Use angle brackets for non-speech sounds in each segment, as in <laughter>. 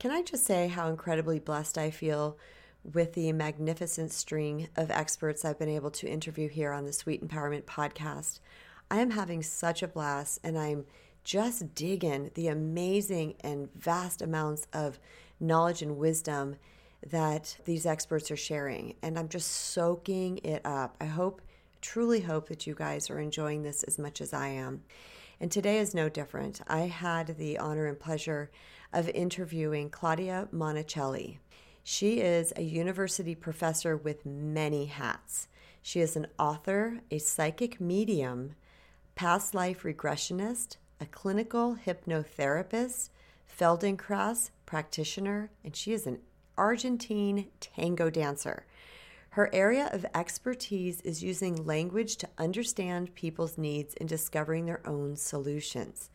Can I just say how incredibly blessed I feel with the magnificent string of experts I've been able to interview here on the Sweet Empowerment podcast? I am having such a blast and I'm just digging the amazing and vast amounts of knowledge and wisdom that these experts are sharing. And I'm just soaking it up. I hope, truly hope that you guys are enjoying this as much as I am. And today is no different. I had the honor and pleasure of interviewing Claudia Monacelli. She is a university professor with many hats. She is an author, a psychic medium, past life regressionist, a clinical hypnotherapist, Feldenkrais practitioner, and she is an Argentine tango dancer. Her area of expertise is using language to understand people's needs and discovering their own solutions.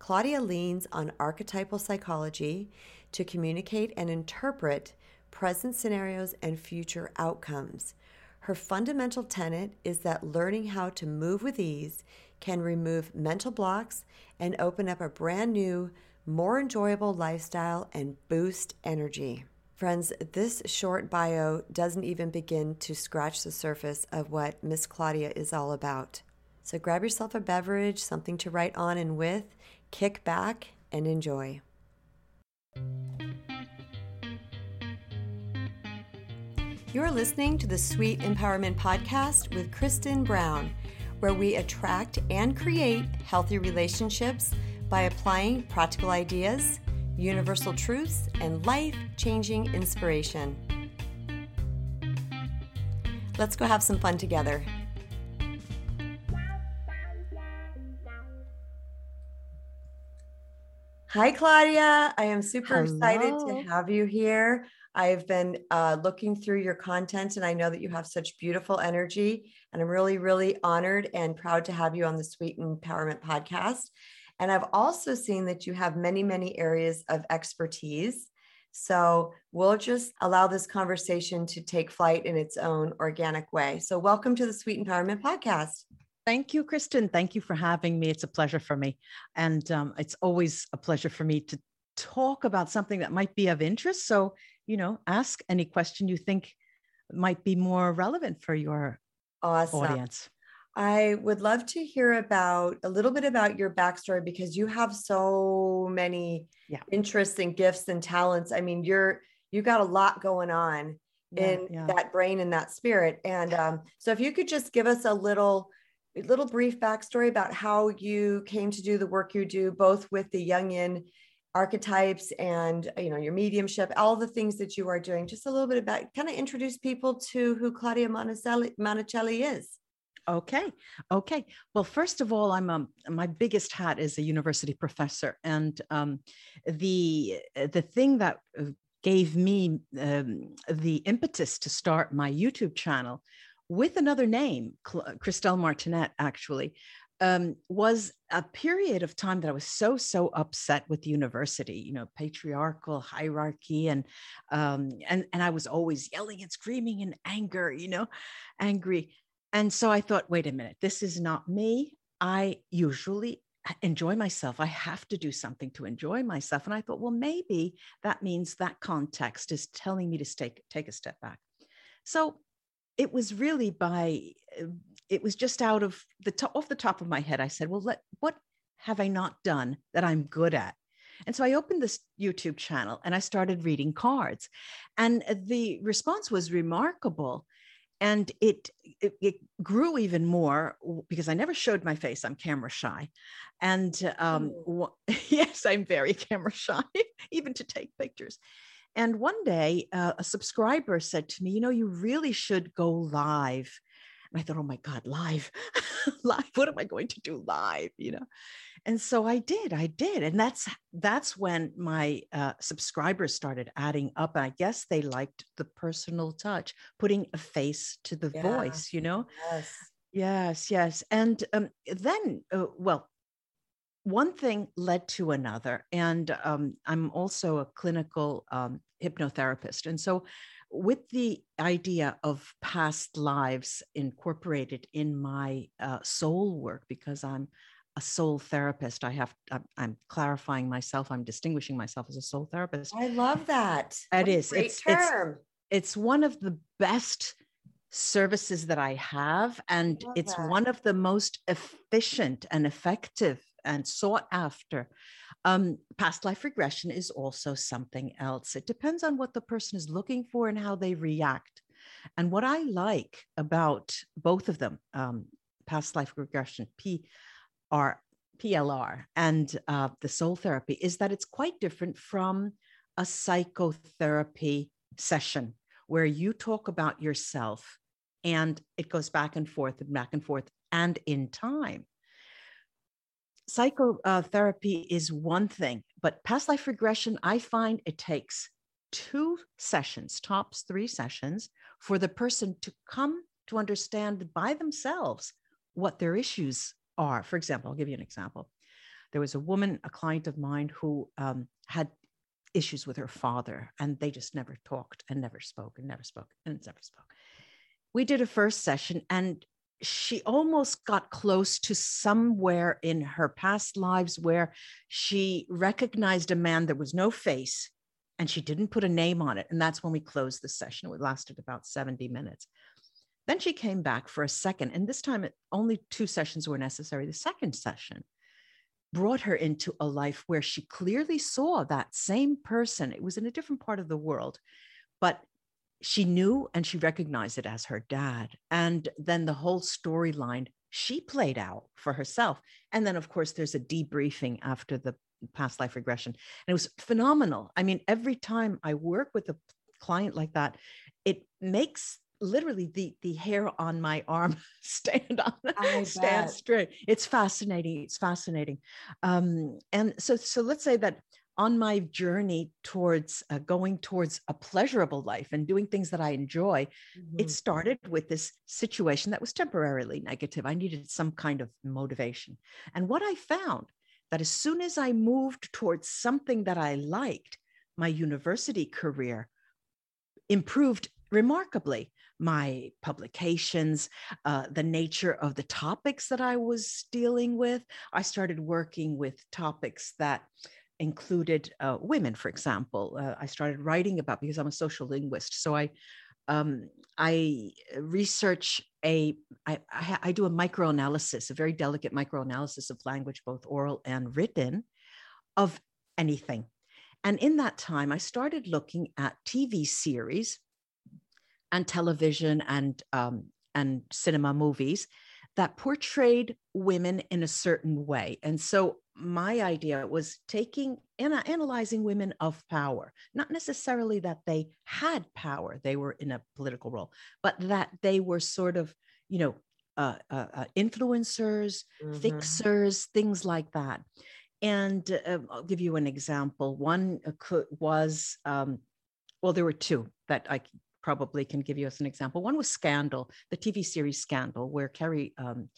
Claudia leans on archetypal psychology to communicate and interpret present scenarios and future outcomes. Her fundamental tenet is that learning how to move with ease can remove mental blocks and open up a brand new, more enjoyable lifestyle and boost energy. Friends, this short bio doesn't even begin to scratch the surface of what Miss Claudia is all about. So grab yourself a beverage, something to write on and with, kick back, and enjoy. You're listening to the Sweet Empowerment Podcast with Kristen Brown, where we attract and create healthy relationships by applying practical ideas, universal truths, and life changing inspiration. Let's go have some fun together. Hi, Claudia. I am super Hello. excited to have you here. I've been uh, looking through your content and I know that you have such beautiful energy. And I'm really, really honored and proud to have you on the Sweet Empowerment podcast. And I've also seen that you have many, many areas of expertise. So we'll just allow this conversation to take flight in its own organic way. So, welcome to the Sweet Empowerment podcast. Thank you, Kristen. Thank you for having me. It's a pleasure for me. And um, it's always a pleasure for me to talk about something that might be of interest. So, you know, ask any question you think might be more relevant for your awesome. audience. I would love to hear about a little bit about your backstory because you have so many yeah. interests and gifts and talents. I mean, you're you got a lot going on yeah, in yeah. that brain and that spirit. And um, so, if you could just give us a little a little brief backstory about how you came to do the work you do, both with the Jungian archetypes and you know your mediumship all the things that you are doing. Just a little bit about kind of introduce people to who claudia Monacelli, Monacelli is. Okay okay. Well first of all i'm a, my biggest hat is a university professor. And um, the the thing that uh, gave me um, the impetus to start my youtube channel with another name, Christelle Martinette, actually, um, was a period of time that I was so so upset with the university, you know, patriarchal hierarchy, and um, and and I was always yelling and screaming in anger, you know, angry. And so I thought, wait a minute, this is not me. I usually enjoy myself. I have to do something to enjoy myself. And I thought, well, maybe that means that context is telling me to take take a step back. So it was really by uh, it was just out of the top off the top of my head i said well let what have i not done that i'm good at? And so i opened this youtube channel and i started reading cards. And the response was remarkable. And it, it, it grew even more because i never showed my face. I'm camera shy. And um, oh. <laughs> yes i'm very <laughs> camera shy even to take pictures and one day, uh, a subscriber said to me, You know, you really should go live. And I thought, Oh my God, live, <laughs> live. What am I going to do live? You know? And so I did, I did. And that's that's when my uh, subscribers started adding up. And I guess they liked the personal touch, putting a face to the yeah. voice, you know? Yes. Yes, yes. And um, then, uh, well, one thing led to another. And um, I'm also a clinical um, hypnotherapist. And so, with the idea of past lives incorporated in my uh, soul work, because I'm a soul therapist. I have, I'm, I'm clarifying myself. I'm distinguishing myself as a soul therapist. I love that. It is. Great it's, term. It's, it's one of the best services that I have. And it's that. one of the most efficient and effective and sought after. Um, past life regression is also something else. It depends on what the person is looking for and how they react. And what I like about both of them, um, past life regression, PR, PLR, and uh, the soul therapy, is that it's quite different from a psychotherapy session where you talk about yourself and it goes back and forth and back and forth and in time. Psychotherapy is one thing, but past life regression, I find it takes two sessions, tops three sessions, for the person to come to understand by themselves what their issues are. For example, I'll give you an example. There was a woman, a client of mine, who um, had issues with her father, and they just never talked and never spoke and never spoke and never spoke. We did a first session, and she almost got close to somewhere in her past lives where she recognized a man there was no face and she didn't put a name on it. And that's when we closed the session. It lasted about 70 minutes. Then she came back for a second, and this time it, only two sessions were necessary. The second session brought her into a life where she clearly saw that same person. It was in a different part of the world, but she knew and she recognized it as her dad. And then the whole storyline she played out for herself. And then, of course, there's a debriefing after the past life regression. And it was phenomenal. I mean, every time I work with a client like that, it makes literally the the hair on my arm <laughs> stand on stand straight it's fascinating it's fascinating um and so so let's say that on my journey towards uh, going towards a pleasurable life and doing things that i enjoy Mhm. it started with this situation that was temporarily negative i needed some kind of motivation and what i found that as soon as i moved towards something that i liked my university career improved remarkably my publications, uh, the nature of the topics that I was dealing with. I started working with topics that included uh, women, for example. Uh, I started writing about because I'm a social linguist, so I um, I research a I, I, do a microanalysis, a very delicate microanalysis of language, both oral and written, of anything. And in that time, I started looking at TV series and television and um, and cinema movies that portrayed women in a certain way. And so my idea was taking and analyzing women of power, not necessarily that they had power, they were in a political role, but that they were sort of, you know, uh, uh, uh, influencers, Mhm. fixers, things like that. And uh, I'll give you an example. One uh, could, was, um, well, there were two that I probably can give you as an example. One was Scandal, the TV series Scandal, where Kerry um,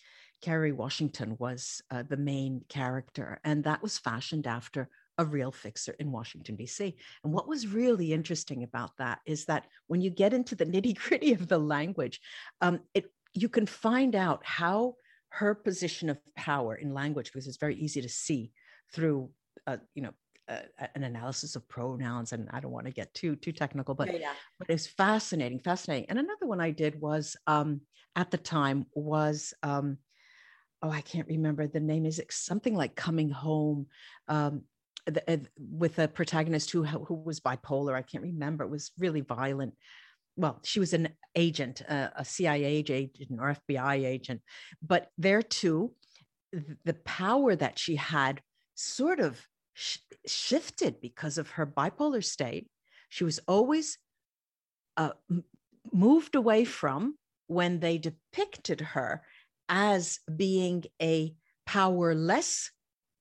Kerry Washington was uh, the main character, and that was fashioned after a real fixer in Washington D.C. And what was really interesting about that is that when you get into the <laughs> nitty gritty of the language, um, it you can find out how her position of power in language, because it's very easy to see through, uh, you know. Uh, an analysis of pronouns, and I don't want to get too too technical, but Yeah, yeah. but it's fascinating, fascinating. And another one I did was um, at the time was um, oh I can't remember the name. Is it something like Coming Home? Um, the, uh, with a protagonist who who was bipolar. I can't remember. It was really violent. Well, she was an agent, uh, a CIA agent or FBI agent, but there too, the power that she had sort of sh- shifted because of her bipolar state. She was always uh, moved away from when they depicted her as being a powerless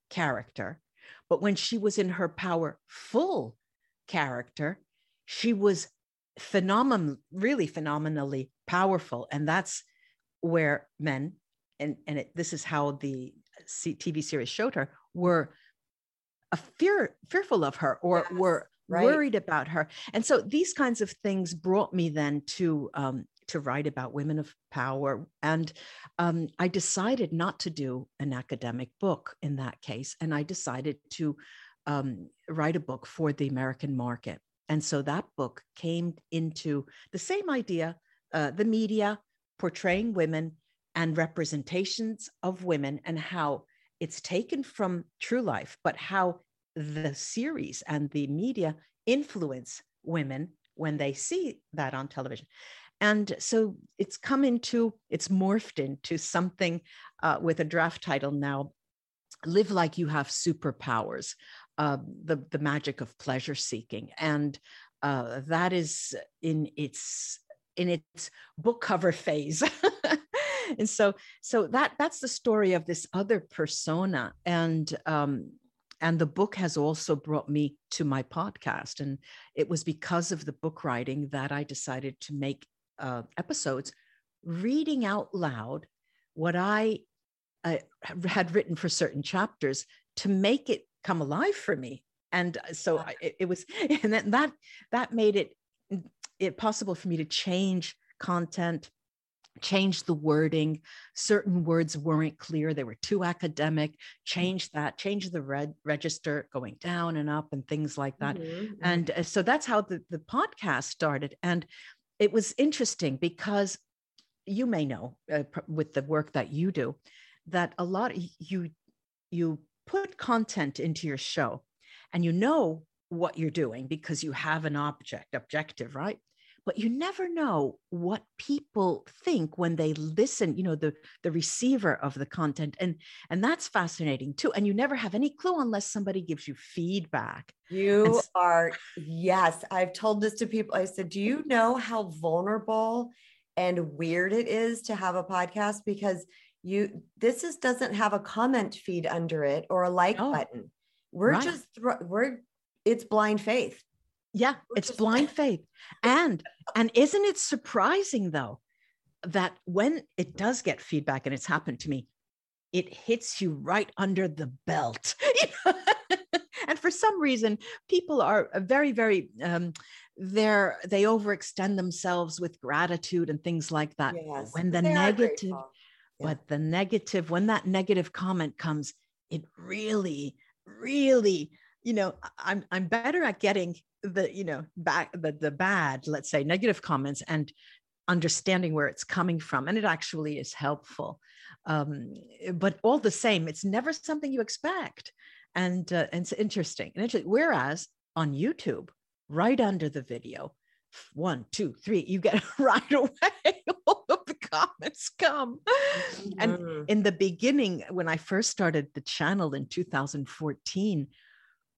character. But when she was in her powerful character, she was phenomenal, really phenomenally powerful. And that's where men, and, and it, this is how the TV series showed her, were a fear, fearful of her or Yes, were right. worried about her. And so these kinds of things brought me then to um, to write about women of power. And um, I decided not to do an academic book in that case. And I decided to um, write a book for the American market. And so that book came into the same idea uh, the media portraying women and representations of women and how it's taken from true life, but how the series and the media influence women when they see that on television. And so it's come into, it's morphed into something uh, with a draft title now Live Like You Have Superpowers, uh, the, the magic of pleasure seeking. And uh, that is in its in its book cover phase. <laughs> And so so that that's the story of this other persona. And um and the book has also brought me to my podcast. And it was because of the book writing that i decided to make uh, episodes reading out loud what i uh, had written for certain chapters to make it come alive for me. And uh, so it, it was <laughs> and that that that made it it possible for me to change content change the wording. Certain words weren't clear. They were too academic. Change that change the red register going down and up and things like that. Mm-hmm. mm-hmm. and uh, so that's how the, the podcast started. And it was interesting because you may know uh, with the work that you do that a lot of you you put content into your show and you know what you're doing because you have an object objective right but you never know what people think when they listen you know the the receiver of the content and and that's fascinating too and you never have any clue unless somebody gives you feedback. You so- are yes i've told this to people i said do you know how vulnerable and weird it is to have a podcast? Because you this is doesn't have a comment feed under it or a like oh, button. We're right. just we're it's blind faith yeah, it's blind <laughs> faith. And and isn't it surprising though that when it does get feedback and it's happened to me, it hits you right under the belt. <laughs> and for some reason, people are very, very um, they're they overextend themselves with gratitude and things like that. Yes, when the negative, yeah. but the negative, when that negative comment comes, it really, really you know i'm i'm better at getting the you know back the the bad let's say negative comments and understanding where it's coming from and it actually is helpful um, but all the same it's never something you expect and, uh, and it's interesting and interesting. whereas on youtube right under the video one two three you get <laughs> right away <laughs> all of the comments come mm-hmm. and in the beginning when i first started the channel in 2014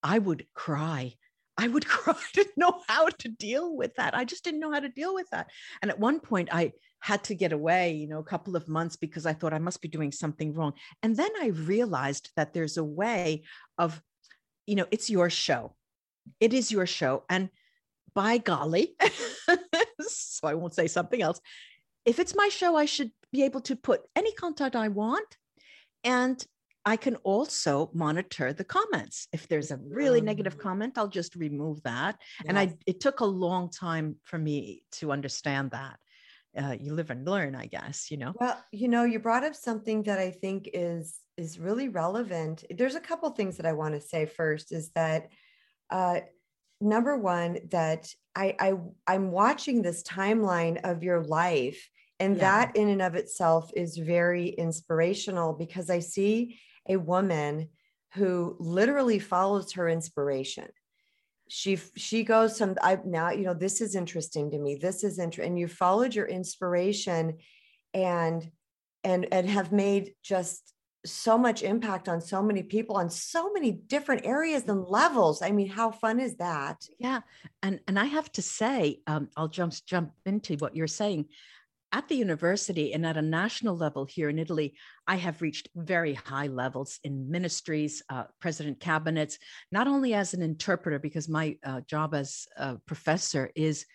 i would cry I would <laughs> cry. I didn't know how to deal with that. I just didn't know how to deal with that. And at one point, I had to get away, you know, a couple of months because I thought I must be doing something wrong. And then I realized that there's a way of, you know, it's your show. It is your show. And by golly, <laughs> so I won't say something else. If it's my show, I should be able to put any content I want. And I can also monitor the comments. If there's a really negative mm. comment, I'll just remove that. Yes. And I it took a long time for me to understand that. Uh, you live and learn, I guess, you know. Well, you know, you brought up something that I think is is really relevant. There's a couple things that I want to say first is that uh number one that I I I'm watching this timeline of your life and yeah. that in and of itself is very inspirational because I see a woman who literally follows her inspiration. She she goes some i now you know this is interesting to me. This is interesting and you followed your inspiration and and and have made just so much impact on so many people on so many different areas and levels. I mean how fun is that? Yeah and and i have to say um, i'll jump jump into what you're saying at the university and at a national level here in Italy, I have reached very high levels in ministries, uh, president cabinets, not only as an interpreter, because my uh, job as a professor is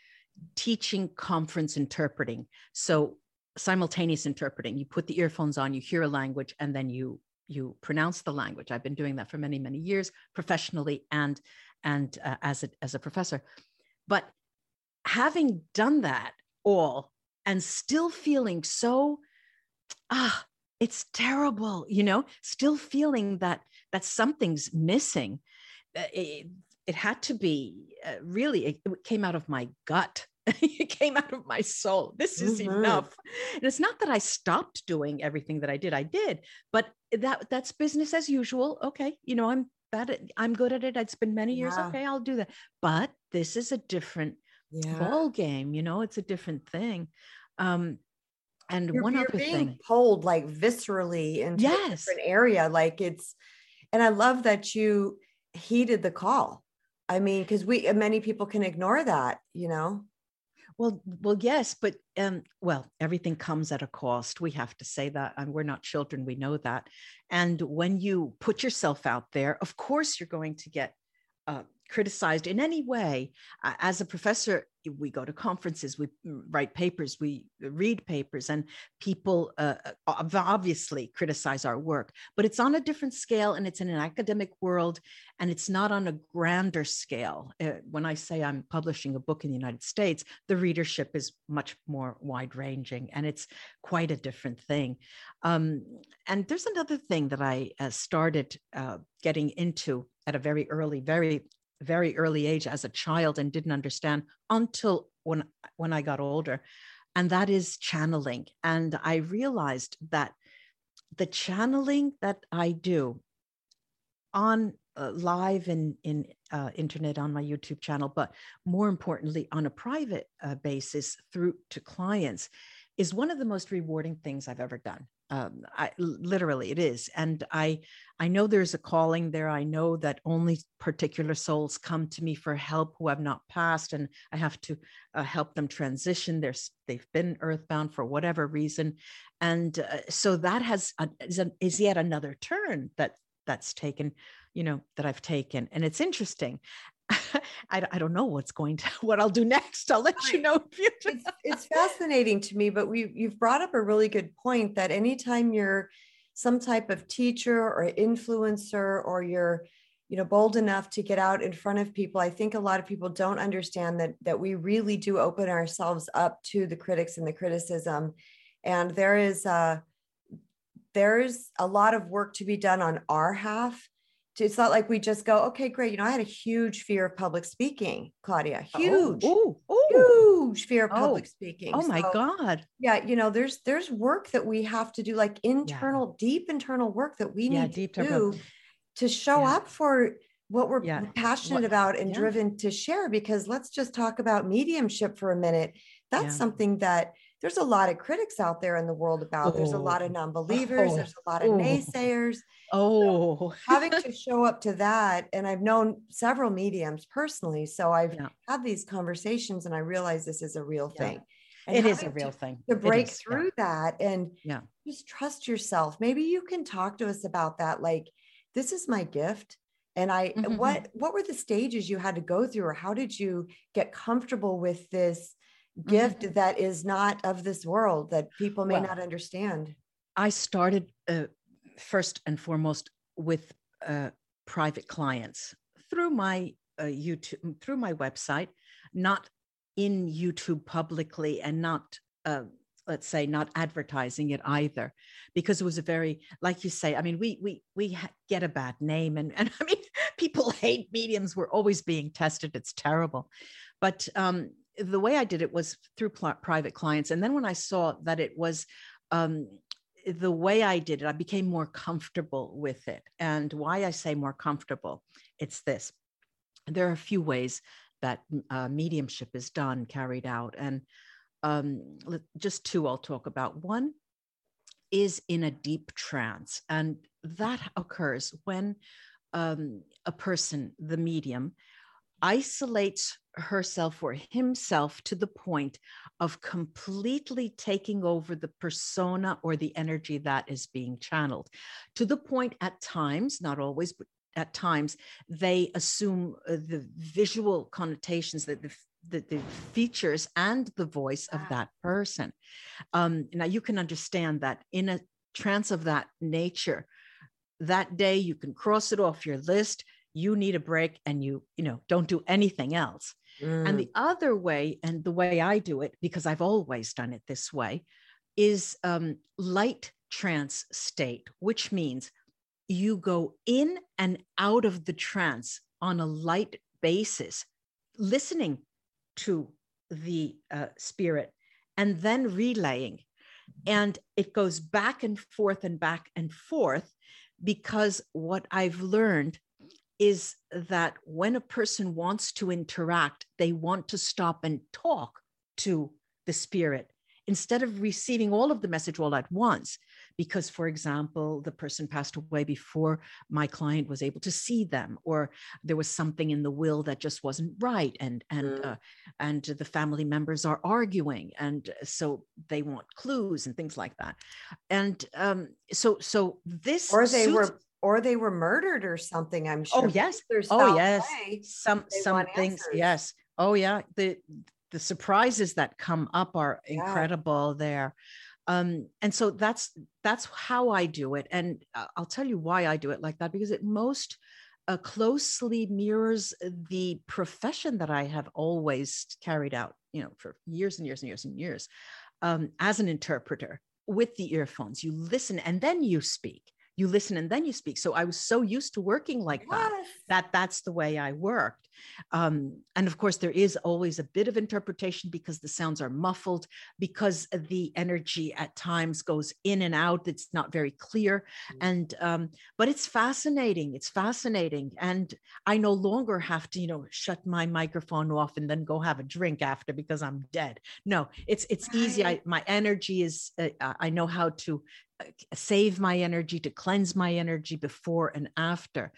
teaching conference interpreting. So simultaneous interpreting, you put the earphones on, you hear a language, and then you you pronounce the language. I've been doing that for many many years, professionally and and uh, as a as a professor. But having done that all and still feeling so ah it's terrible you know? Still feeling that that something's missing. Uh, it, it had to be uh, really it, it, came out of my gut. <laughs> It came out of my soul. This is mm-hmm. enough. And it's not that i stopped doing everything that i did i did but that that's business as usual. Okay you know i'm bad at i'm good at it. It's been many years. Yeah. okay i'll do that. But this is a different yeah. ball game you know? It's a different thing um and you're, one you're other being thing pulled like viscerally into yes. a different area like it's and i love that you heeded the call i mean because we many people can ignore that you know well well yes but um well everything comes at a cost we have to say that and we're not children we know that and when you put yourself out there of course you're going to get uh, criticized in any way. Uh, as a professor, we go to conferences, we write papers, we read papers, and people uh, uh obviously criticize our work, but it's on a different scale and it's in an academic world and it's not on a grander scale. Uh, when I say I'm publishing a book in the United States, the readership is much more wide ranging and it's quite a different thing. Um, and there's another thing that I uh, started uh, getting into at a very early, very very early age as a child and didn't understand until when when I got older and that is channeling. And I realized that the channeling that I do on uh, live in in uh, internet on my YouTube channel but more importantly on a private uh, basis through to clients is one of the most rewarding things I've ever done um, I literally it is, and I I know there's a calling there. I know that only particular souls come to me for help who have not passed, and I have to uh, help them transition. They're they've been earthbound for whatever reason, and uh, so that has a, is, a, is yet another turn that that's taken you know that i've taken and it's interesting <laughs> I, I don't know what's going to <laughs> what I'll do next. I'll let you know. <laughs> it's, it's fascinating to me, but we you've brought up a really good point that anytime you're some type of teacher or influencer or you're you know bold enough to get out in front of people i think a lot of people don't understand that that we really do open ourselves up to the critics and the criticism and there is uh there's a lot of work to be done on our half it's not like we just go, okay, great. You know, I had a huge fear of public speaking, Claudia. Oh, huge, oh, oh, huge fear of public oh, speaking. Oh my so, God. Yeah, you know, there's there's work that we have to do, like internal, yeah. deep internal work that we yeah, need to do to show yeah. up for what we're passionate what, about and driven to share. Because let's just talk about mediumship for a minute. That's something that there's a lot of critics out there in the world about. Oh. There's a lot of oh. non-believers. Oh. There's a lot of oh. naysayers. Oh, so <laughs> having to show up to that, and I've known several mediums personally, so I've yeah. had these conversations, and I realize this is a real yeah. thing. And it is a real to, thing to break through yeah. that and yeah, just trust yourself. Maybe you can talk to us about that. Like, this is my gift and i mm-hmm. what what were the stages you had to go through or how did you get comfortable with this gift mm-hmm. that is not of this world that people may well, not understand? I started uh, first and foremost with uh, private clients through my uh, YouTube, through my website, not in YouTube publicly and not, uh, let's say, not advertising it either, because it was a very, like you say, I mean, we we we get a bad name, and and <laughs> I mean, people hate mediums. We're always being tested. It's terrible, but um, the way I did it was through pl- private clients. And then when I saw that it was um, the way I did it, I became more comfortable with it. And why I say more comfortable, it's this there are a few ways that uh, mediumship is done, carried out. And um, just two I'll talk about. One is in a deep trance, and that occurs when um, a person, the medium, isolates herself or himself to the point of completely taking over the persona or the energy that is being channeled to the point at times not always but at times they assume uh, the visual connotations that the the, the, features and the voice of that person. Um, now, you can understand that in a trance of that nature, that day you can cross it off your list you need a break and you you know don't do anything else Mm. And the other way, and the way I do it, because I've always done it this way, is um, light trance state, which means you go in and out of the trance on a light basis, listening to the uh, spirit and then relaying. And it goes back and forth and back and forth because what I've learned is that when a person wants to interact, they want to stop and talk to the spirit instead of receiving all of the message all at once because for example the person passed away before my client was able to see them or there was something in the will that just wasn't right and and mm. uh, and the family members are arguing and so they want clues and things like that and um so so this or they suits- were or they were murdered or something i'm oh, sure oh yes. There's oh yes. way, some some things answers. yes. Oh yeah. The the surprises that come up are incredible yeah. there. Um, and so that's that's how i do it. And i'll tell you why i do it like that because it most uh, closely mirrors the profession that i have always carried out you know for years and years and years and years um, as an interpreter with the earphones. You listen and then you speak you listen and then you speak so i was so used to working like yes. that that that's the way i worked um, and of course there is always a bit of interpretation because the sounds are muffled because the energy at times goes in and out it's not very clear mm-hmm. and um, but it's fascinating it's fascinating and i no longer have to you know shut my microphone off and then go have a drink after because i'm dead no it's it's right. easy I, my energy is uh, i know how to save my energy, to cleanse my energy before and after.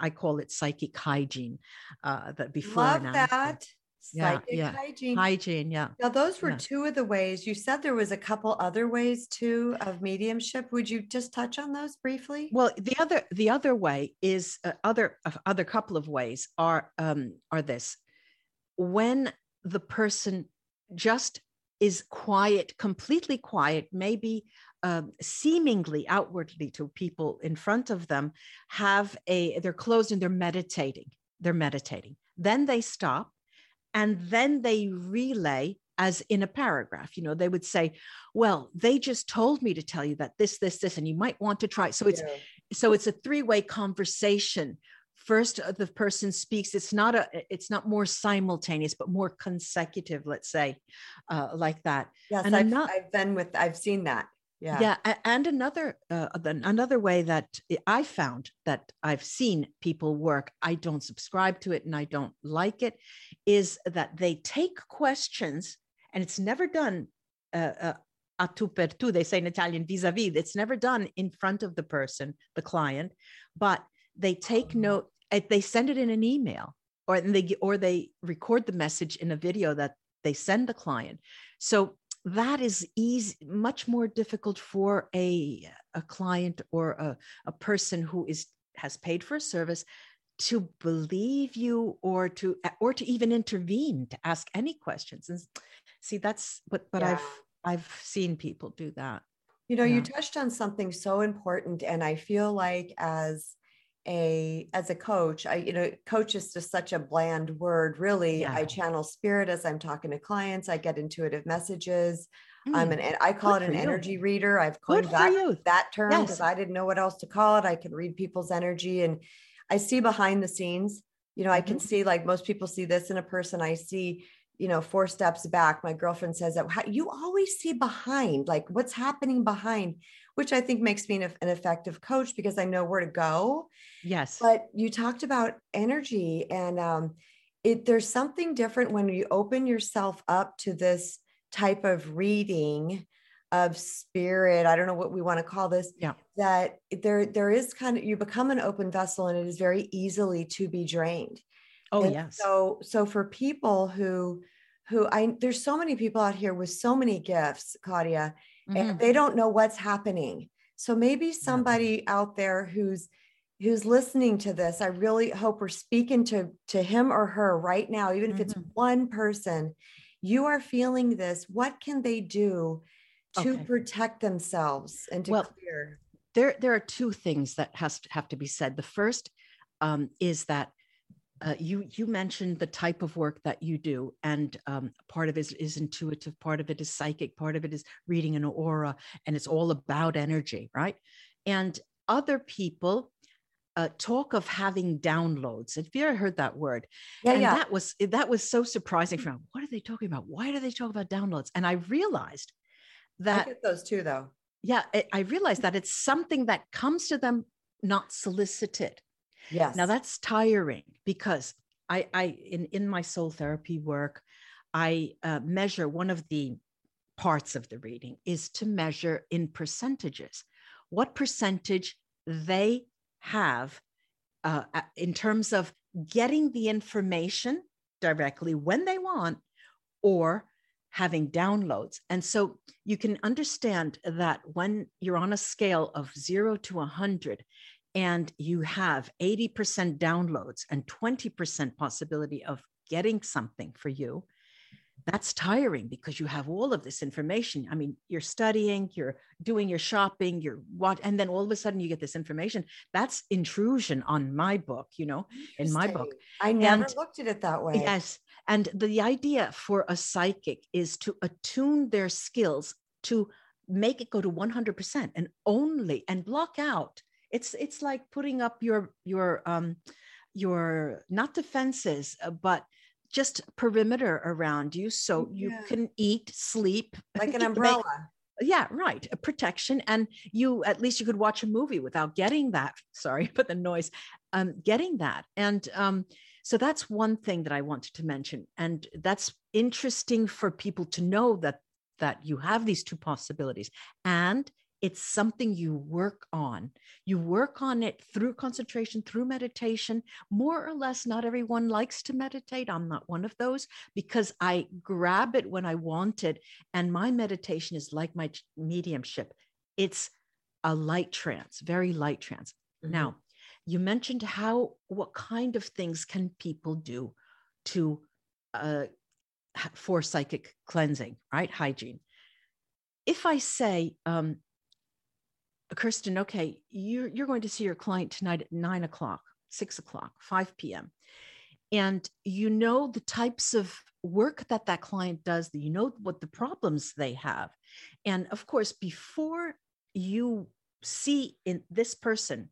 I call it psychic hygiene. Uh, that before Love and after. that. Psychic yeah, yeah. hygiene. Hygiene, yeah. Now, those were yeah. two of the ways. You said there was a couple other ways too of mediumship. Would you just touch on those briefly? Well, the other the other way is uh, other uh, other couple of ways are um, are this when the person just is quiet, completely quiet, maybe um, seemingly outwardly to people in front of them have a they're closed and they're meditating they're meditating. Then they stop and then they relay as in a paragraph. You know they would say well they just told me to tell you that this this this and you might want to try. So it's yeah. so it's a three-way conversation. First uh, the person speaks it's not a it's not more simultaneous but more consecutive let's say uh, like that. Yes and I've, not, I've been with i've seen that yeah yeah and another uh, another way that i found that i've seen people work i don't subscribe to it and i don't like it is that they take questions and it's never done uh, uh, a tu per tu they say in italian vis-a-vis it's never done in front of the person the client but they take oh. note eh, they send it in an email or they or they record the message in a video that they send the client so that is easy much more difficult for a a client or a, a person who is has paid for a service to believe you or to or to even intervene to ask any questions and see that's but but yeah. i've i've seen people do that you know yeah. you touched on something so important and i feel like as a as a coach i you know coach is just such a bland word really yeah. i channel spirit as i'm talking to clients i get intuitive messages mm. i'm an i call Good it an energy reader i've coined that, that term because yes. i didn't know what else to call it i can read people's energy and i see behind the scenes you know mm-hmm. i can mm-hmm. see like most people see this in a person i see you know four steps back my girlfriend says that you always see behind like what's happening behind which I think makes me an, an effective coach because I know where to go. Yes. But you talked about energy and um, it, there's something different when you open yourself up to this type of reading of spirit. I don't know what we want to call this. Yeah. That there there is kind of you become an open vessel and it is very easily to be drained. Oh and yes. so so for people who who i there's so many people out here with so many gifts claudia mm-hmm. and they don't know what's happening. So maybe somebody out there who's who's listening to this, I really hope we're speaking to to him or her right now, even if mm-hmm. it's one person. You are feeling this. What can they do to okay. protect themselves and to well, clear? There, there are two things that has to have to be said. The first um, is that uh, you you mentioned the type of work that you do, and um, part of it is, is intuitive, part of it is psychic, part of it is reading an aura, and it's all about energy, right? And other people uh, talk of having downloads. Have you ever heard that word? Yeah, and yeah. That was that was so surprising for me. What are they talking about? Why do they talk about downloads? And I realized that I get those too, though. Yeah, I, I realized that it's something that comes to them not solicited. Yes. Now that's tiring because I, I in in my soul therapy work, I uh, measure one of the parts of the reading is to measure in percentages what percentage they have uh, in terms of getting the information directly when they want or having downloads. And so you can understand that when you're on a scale of zero to 100 and you have 80% downloads and 20% possibility of getting something for you, that's tiring because you have all of this information. I mean, you're studying, you're doing your shopping, you're what, and then all of a sudden you get this information. That's intrusion on my book, you know, in my book. I never and, looked at it that way. Yes. And the idea for a psychic is to attune their skills to make it go to 100% and only and block out. It's it's like putting up your your um your not defenses, uh, but just perimeter around you so yeah. you can eat, sleep, <laughs> like an <laughs> umbrella. Yeah, right. A protection. And you at least you could watch a movie without getting that. <laughs> Sorry, but the noise, um, getting that. And um, so that's one thing that I wanted to mention. And that's interesting for people to know that that you have these two possibilities. And it's something you work on. You work on it through concentration, through meditation. More or less, not everyone likes to meditate. I'm not one of those because I grab it when I want it. And my meditation is like my mediumship it's a light trance, very light trance. Mm-hmm. Now, you mentioned how, what kind of things can people do to, uh, for psychic cleansing, right? Hygiene. If I say, um, Kristen, okay, you're, you're going to see your client tonight at nine o'clock, six o'clock, 5 p.m. And you know the types of work that that client does, you know what the problems they have. And of course, before you see in this person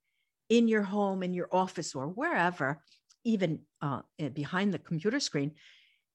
in your home, in your office, or wherever, even uh, eh, behind the computer screen,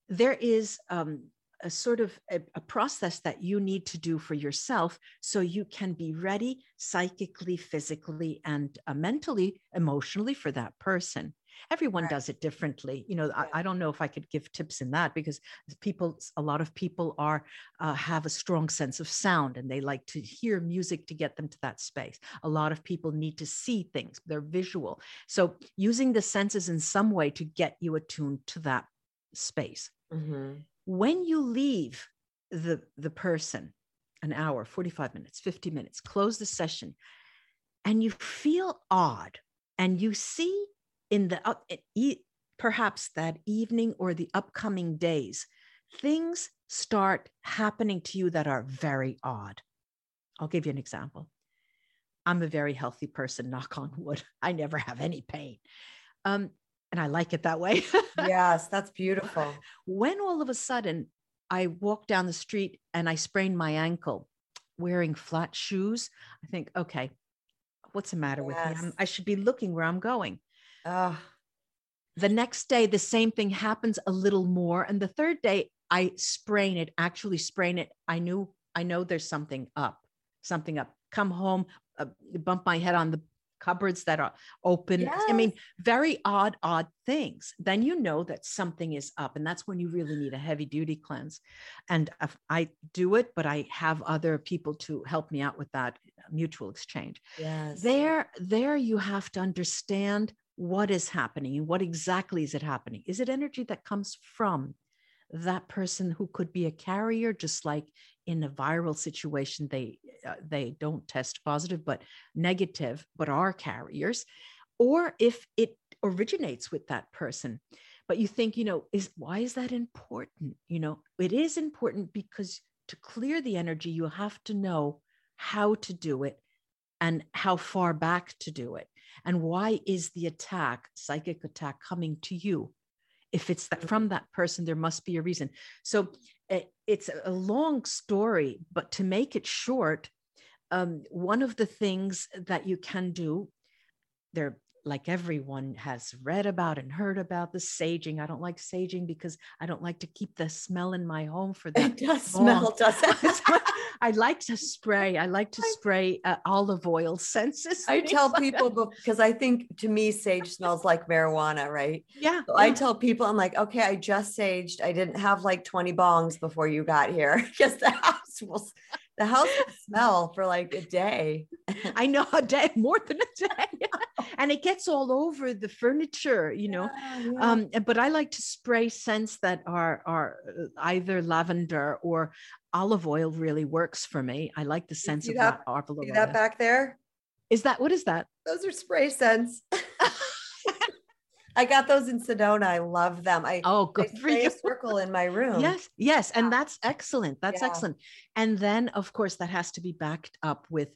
there is um, a sort of a, a, process that you need to do for yourself so you can be ready psychically physically and uh, mentally emotionally for that person. Everyone right. does it differently. You know. I, I, don't know if i could give tips in that because people a lot of people are uh, have a strong sense of sound and they like to hear music to get them to that space. A lot of people need to see things they're visual. So using the senses in some way to get you attuned to that space. Mm-hmm when you leave the the person an hour 45 minutes 50 minutes close the session and you feel odd and you see in the up perhaps that evening or the upcoming days things start happening to you that are very odd. I'll give you an example. I'm a very healthy person knock on wood. <laughs> I never have any pain. Um, and I like it that way. yes, <laughs> that's beautiful. When all of a sudden I walk down the street and I sprain my ankle wearing flat shoes, I think, okay, what's the matter yes. with me? I'm, i should be looking where I'm going. Oh. The next day, the same thing happens a little more. And the third day, I sprain it, actually sprain it. I knew, I know there's something up, something up. Come home, uh, bump my head on the cupboards that are open. Yes. I mean, very odd, odd things. Then you know that something is up. And that's when you really need a heavy duty cleanse. And I do it, but I have other people to help me out with that uh, mutual exchange. Yes. There, there you have to understand what is happening and what exactly is it happening. Is it energy that comes from that person who could be a carrier, just like in a viral situation they uh, they don't test positive but negative but are carriers. Or if it originates with that person but you think you know is why is that important? You know it is important because to clear the energy you have to know how to do it and how far back to do it. And why is the attack psychic attack coming to you if it's that from that person there must be a reason so uh, it's a long story but to make it short um, one of the things that you can do there like everyone has read about and heard about the saging. I don't like saging because I don't like to keep the smell in my home for <laughs> that. It does smell, does it? <laughs> I like to spray. I like to spray uh, olive oil senses. I tell people because I think to me sage smells like marijuana, right? Yeah, so yeah. I tell people I'm like, okay, I just saged. I didn't have like 20 bongs before you got here <laughs> because the house will the house will smell for like a day. I know a day, <laughs> more than a day. and it gets all over the furniture, you know. Yeah, yeah. Um, but I like to spray scents that are are uh, either lavender or olive oil really works for me. I like the sense of that, that olive oil. that back there? Is that what is that? Those are spray scents. <laughs> I got those in Sedona. I love them. I oh, good I <laughs> for you. circle in my room. Yes, yes, and that's excellent. That's yeah. excellent. And then, of course, that has to be backed up with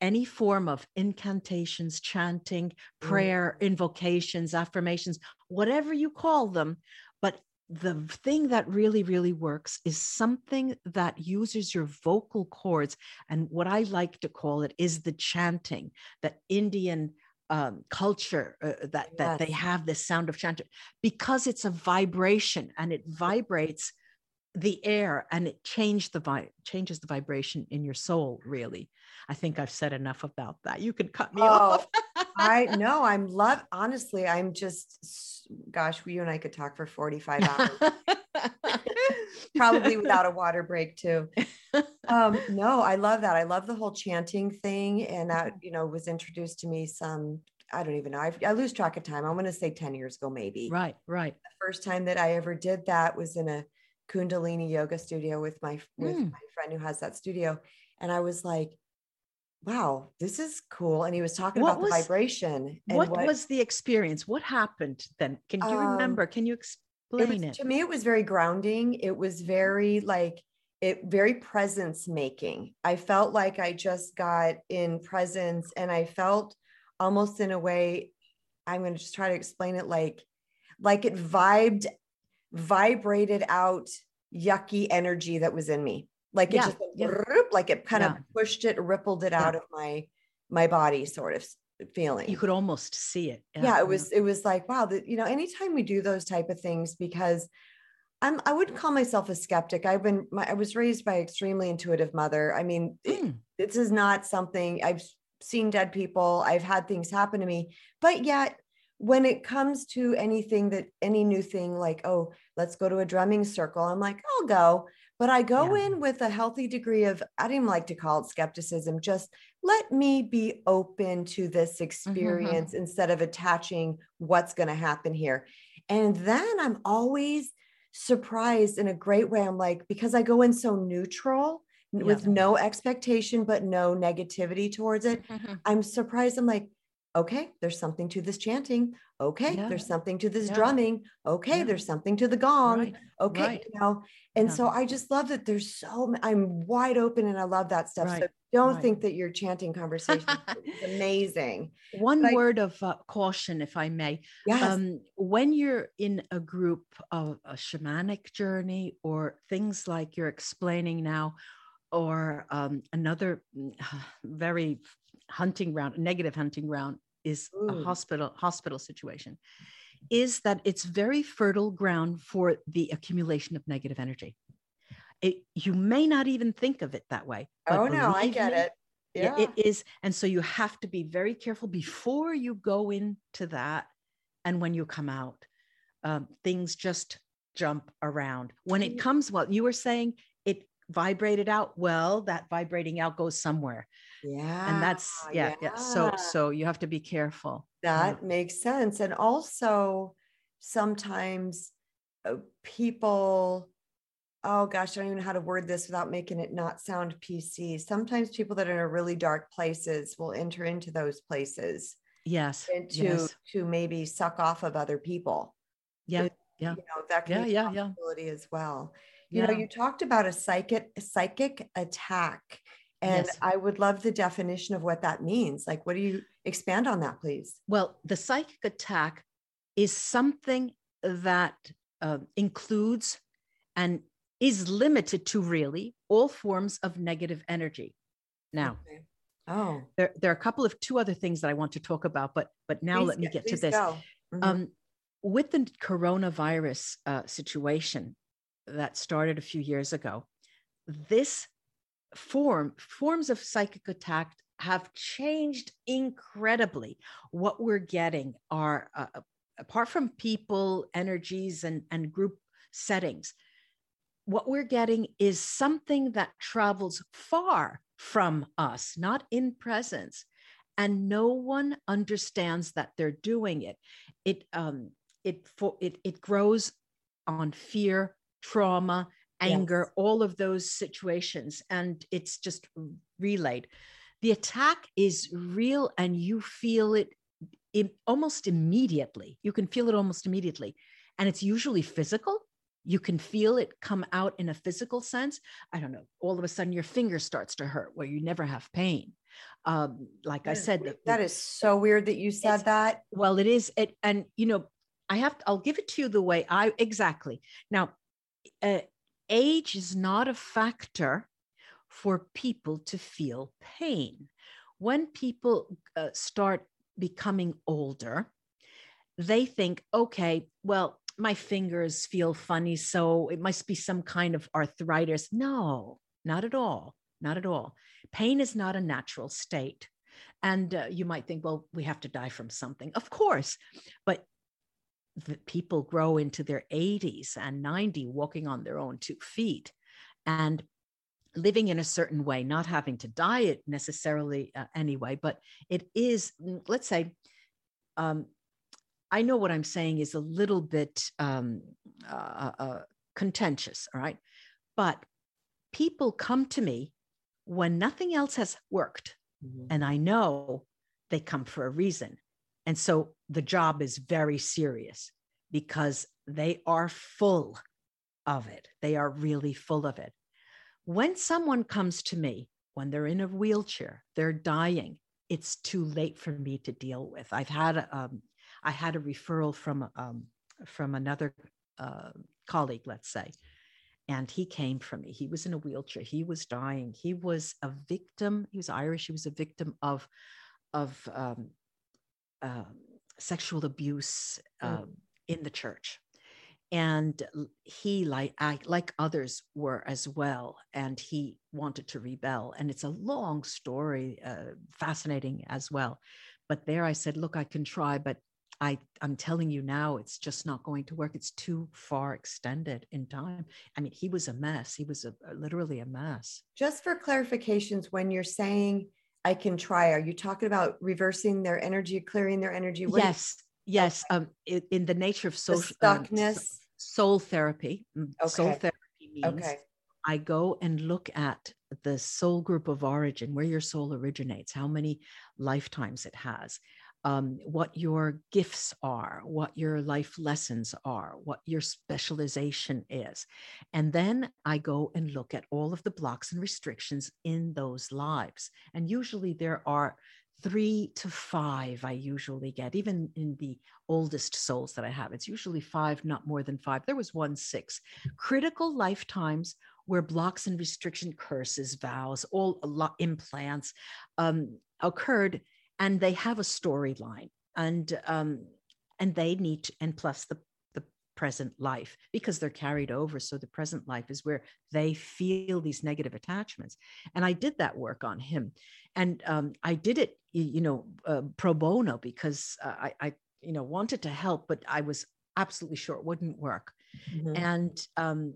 any form of incantations, chanting, prayer, mm. invocations, affirmations, whatever you call them. But the thing that really, really works is something that uses your vocal cords. And what I like to call it is the chanting, that Indian um, culture uh, that yes. that they have this sound of chanting because it's a vibration and it vibrates the air and it changed the vi- changes the vibration in your soul really. I think i've said enough about that. You can cut me oh, off. I <laughs> know i'm love honestly i'm just gosh you and i could talk for 45 hours <laughs> probably <laughs> without a water break too. Um no i love that. I love the whole chanting thing and that you know was introduced to me some i don't even know I, I lose track of time. I'm going to say 10 years ago maybe. Right right. The first time that i ever did that was in a kundalini yoga studio with my with mm. my friend who has that studio and i was like wow this is cool. And he was talking what about was, the vibration what, what, was the experience? What happened then? Can you um, remember? Can you explain it, was, it to me it was very grounding it was very like it very presence making i felt like i just got in presence and i felt almost in a way i'm going to just try to explain it like like it vibed vibrated out yucky energy that was in me. Like it yeah, just yeah. like it kind yeah. of pushed it, rippled it out of my my body sort of feeling. You could almost see it. Yeah, it was it was like wow, that you know, anytime we do those type of things because I'm I wouldn't call myself a skeptic. I've been my, I was raised by extremely intuitive mother. I mean, mm. it, this is not something I've seen dead people. I've had things happen to me, but yet when it comes to anything that any new thing like oh let's go to a drumming circle i'm like i'll go but i go yeah. in with a healthy degree of i don't even like to call it skepticism just let me be open to this mm-hmm, experience mm-hmm. instead of attaching what's going to happen here and then i'm always surprised in a great way i'm like because i go in so neutral yeah. with no expectation but no negativity towards it mm-hmm. i'm surprised i'm like okay, there's something to this chanting. Okay, yeah. there's something to this yeah. drumming. Okay, yeah. there's something to the gong. Right. Okay, right. you know, and so I just love that there's so I'm wide open and I love that stuff. Right. So don't think that your chanting conversation <laughs> is amazing. One but word I, of uh, caution, if I may. Yes. Um, when you're in a group of a shamanic journey or things like you're explaining now, or um, another mm, <sighs> very hunting ground, negative hunting ground is Ooh. a hospital hospital situation is that it's very fertile ground for the accumulation of negative energy. It, you may not even think of it that way. Oh no, I get me, it. Yeah. It, it is. And so you have to be very careful before you go into that. And when you come out, um, things just jump around. When it comes, well, you were saying it vibrated out. Well, that vibrating out goes somewhere yeah and that's yeah, yeah, yeah so so you have to be careful that yeah. makes sense and also sometimes uh, people oh gosh i don't even know how to word this without making it not sound pc sometimes people that are in really dark places will enter into those places yes and to yes. to maybe suck off of other people yeah yeah you know that can yeah, be yeah, yeah. as well you yeah. know you talked about a psychic psychic attack and yes. I would love the definition of what that means. Like, what do you, expand on that, please. Well, the psychic attack is something that uh, includes and is limited to really all forms of negative energy. Now, okay. oh, there, there are a couple of two other things that I want to talk about, but but now please let me get, to this. Mm-hmm. Um, with the coronavirus uh, situation that started a few years ago, this form forms of psychic attack have changed incredibly. What we're getting are uh, apart from people, energies, and, and group settings, what we're getting is something that travels far from us, not in presence. And no one understands that they're doing it. It um, it for it it grows on fear, trauma, anger, yes. all of those situations, and it's just relayed. The attack is real, and you feel it it, almost immediately. You can feel it almost immediately. And it's usually physical. You can feel it come out in a physical sense. I don't know. All of a sudden, your finger starts to hurt where you never have pain. Um, like that I said, is, that is so weird that you said that. Well, it is. It and you know, I have. To, I'll give it to you the way I exactly now. Uh, age is not a factor for people to feel pain. When people uh, start becoming older, they think, okay, well, my fingers feel funny, so it must be some kind of arthritis. No, not at all. Not at all. Pain is not a natural state. And uh, you might think, well, we have to die from something. Of course. But people grow into their 80s and 90 walking on their own two feet. And living in a certain way, not having to diet necessarily uh, anyway, but it is, mm, let's say, um, I know what I'm saying is a little bit um, uh, uh, uh, contentious, all right? But people come to me when nothing else has worked, mm-hmm. and I know they come for a reason. And so the job is very serious because they are full of it. They are really full of it. When someone comes to me, when they're in a wheelchair, they're dying, it's too late for me to deal with. I've had um, I had a referral from um, from another uh, colleague, let's say, and he came for me. He was in a wheelchair. He was dying. He was a victim. He was Irish. He was a victim of of um, uh, sexual abuse uh, mm. in the church. And he like I, like others were as well and he wanted to rebel. And it's a long story uh, fascinating as well. But there i said look i can try but i i'm telling you now it's just not going to work. It's too far extended in time. I mean he was a mess. He was a, a literally a mess. Just for clarifications when you're saying i can try are you talking about reversing their energy clearing their energy what yes Yes, um, in, in the nature of social um, stuckness, um, soul therapy. Mm, okay. Soul therapy means okay. I go and look at the soul group of origin, where your soul originates, how many lifetimes it has, um, what your gifts are, what your life lessons are, what your specialization is. And then I go and look at all of the blocks and restrictions in those lives. And usually there are three to five I usually get, even in the oldest souls that I have. It's usually five, not more than five. There was one six. Critical lifetimes where blocks and restriction curses, vows, all implants um, occurred, and they have a storyline. And um, and they need to, and plus the the present life because they're carried over. So the present life is where they feel these negative attachments. And I did that work on him. And um, I did it, you know, uh, pro bono because uh, I, I, you know, wanted to help, but I was absolutely sure it wouldn't work. Mm-hmm. And, um,